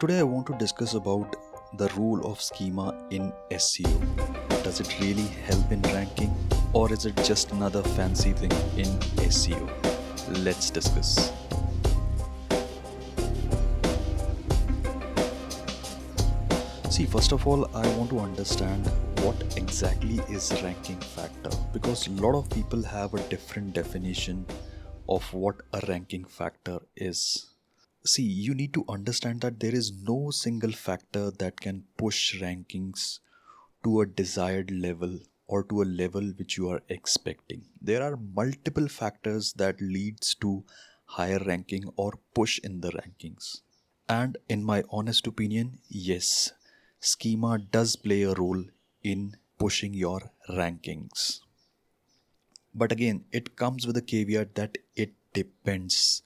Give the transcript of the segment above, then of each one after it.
Today I want to discuss about the role of schema in SEO. Does it really help in ranking or is it just another fancy thing in SEO? Let's discuss. See, first of all, I want to understand what exactly is ranking factor because a lot of people have a different definition of what a ranking factor is. See, you need to understand that there is no single factor that can push rankings to a desired level or to a level which you are expecting. There are multiple factors that leads to higher ranking or push in the rankings. And in my honest opinion, yes, schema does play a role in pushing your rankings. But again, it comes with a caveat that it depends.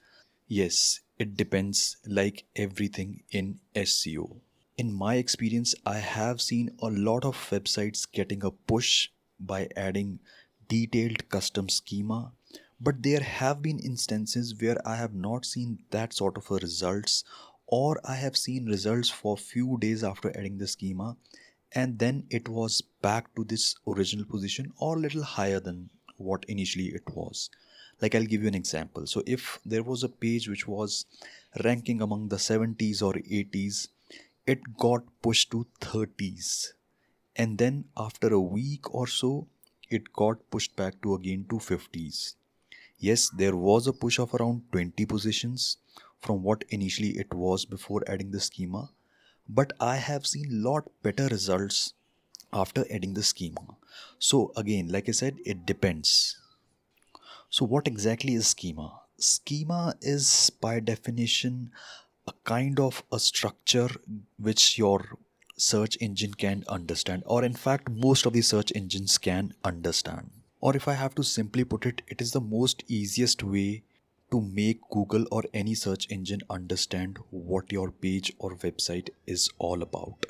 Yes, it depends like everything in SEO. In my experience, I have seen a lot of websites getting a push by adding detailed custom schema, but there have been instances where I have not seen that sort of a results or I have seen results for few days after adding the schema and then it was back to this original position or little higher than what initially it was like i'll give you an example so if there was a page which was ranking among the 70s or 80s it got pushed to 30s and then after a week or so it got pushed back to again to 50s yes there was a push of around 20 positions from what initially it was before adding the schema but I have seen lot better results after adding the schema. So again, like I said, it depends. So what exactly is schema? Schema is by definition a kind of a structure which your search engine can understand or in fact most of the search engines can understand or if i have to simply put it it is the most easiest way to make Google or any search engine understand what your page or website is all about.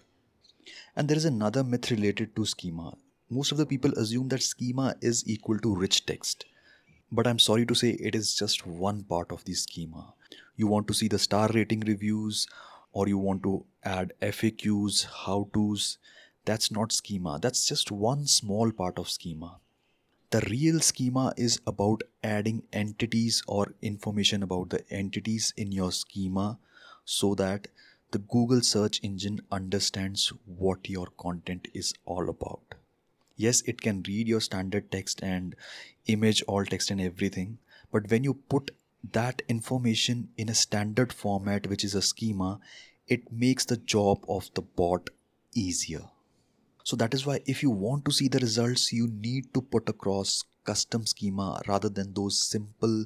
And there is another myth related to schema. Most of the people assume that schema is equal to rich text. But I'm sorry to say it is just one part of the schema. You want to see the star rating reviews or you want to add FAQs, how to's. That's not schema. That's just one small part of schema. The real schema is about adding entities or information about the entities in your schema so that the Google search engine understands what your content is all about. Yes, it can read your standard text and image, alt text, and everything, but when you put that information in a standard format, which is a schema, it makes the job of the bot easier. So that is why if you want to see the results, you need to put across custom schema rather than those simple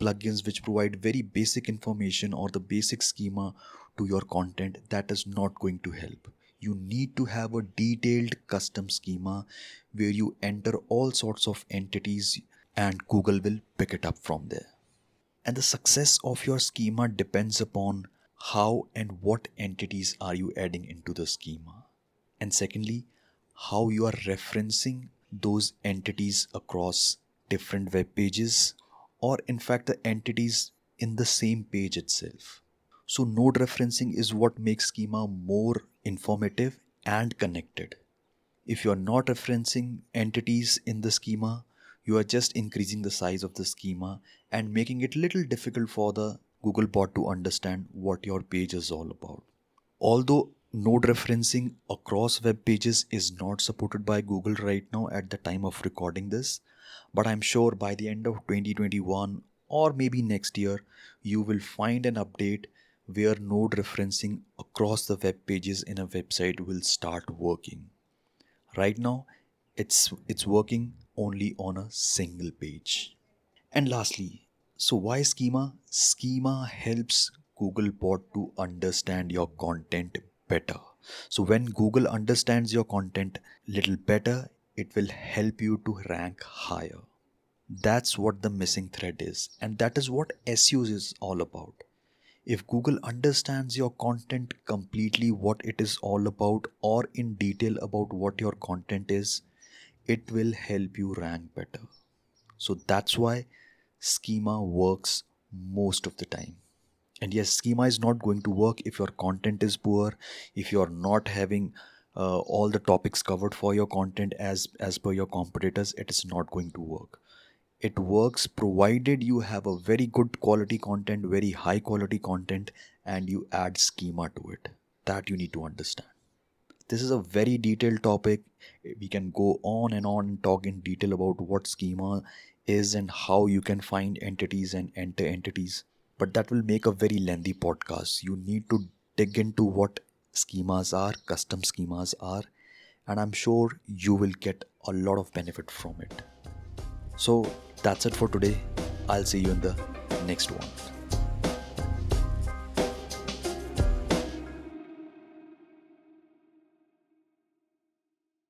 plugins which provide very basic information or the basic schema to your content that is not going to help. You need to have a detailed custom schema where you enter all sorts of entities and Google will pick it up from there. And the success of your schema depends upon how and what entities are you adding into the schema. And secondly, how you are referencing those entities across different web pages or in fact the entities in the same page itself. So node referencing is what makes schema more informative and connected. If you are not referencing entities in the schema, you are just increasing the size of the schema and making it little difficult for the Google bot to understand what your page is all about. Although node referencing across web pages is not supported by Google right now at the time of recording this, but I'm sure by the end of 2021 or maybe next year, you will find an update where node referencing across the web pages in a website will start working. Right now, it's it's working only on a single page. And lastly, so why schema? Schema helps Googlebot to understand your content better. So when Google understands your content little better, it will help you to rank higher. That's what the missing thread is, and that is what SEO is all about. If Google understands your content completely, what it is all about, or in detail about what your content is, it will help you rank better. So that's why schema works most of the time. and yes schema is not going to work if your content is poor if you're not having uh, all the topics covered for your content as as per your competitors it is not going to work it works provided you have a very good quality content very high quality content and you add schema to it. That you need to understand. This is a very detailed topic. We can go on and on and talk in detail about what schema is and how you can find entities and enter entities. But that will make a very lengthy podcast. You need to dig into what schemas are custom schemas are and i'm sure you will get a lot of benefit from it so that's it for today. I'll see you in the next one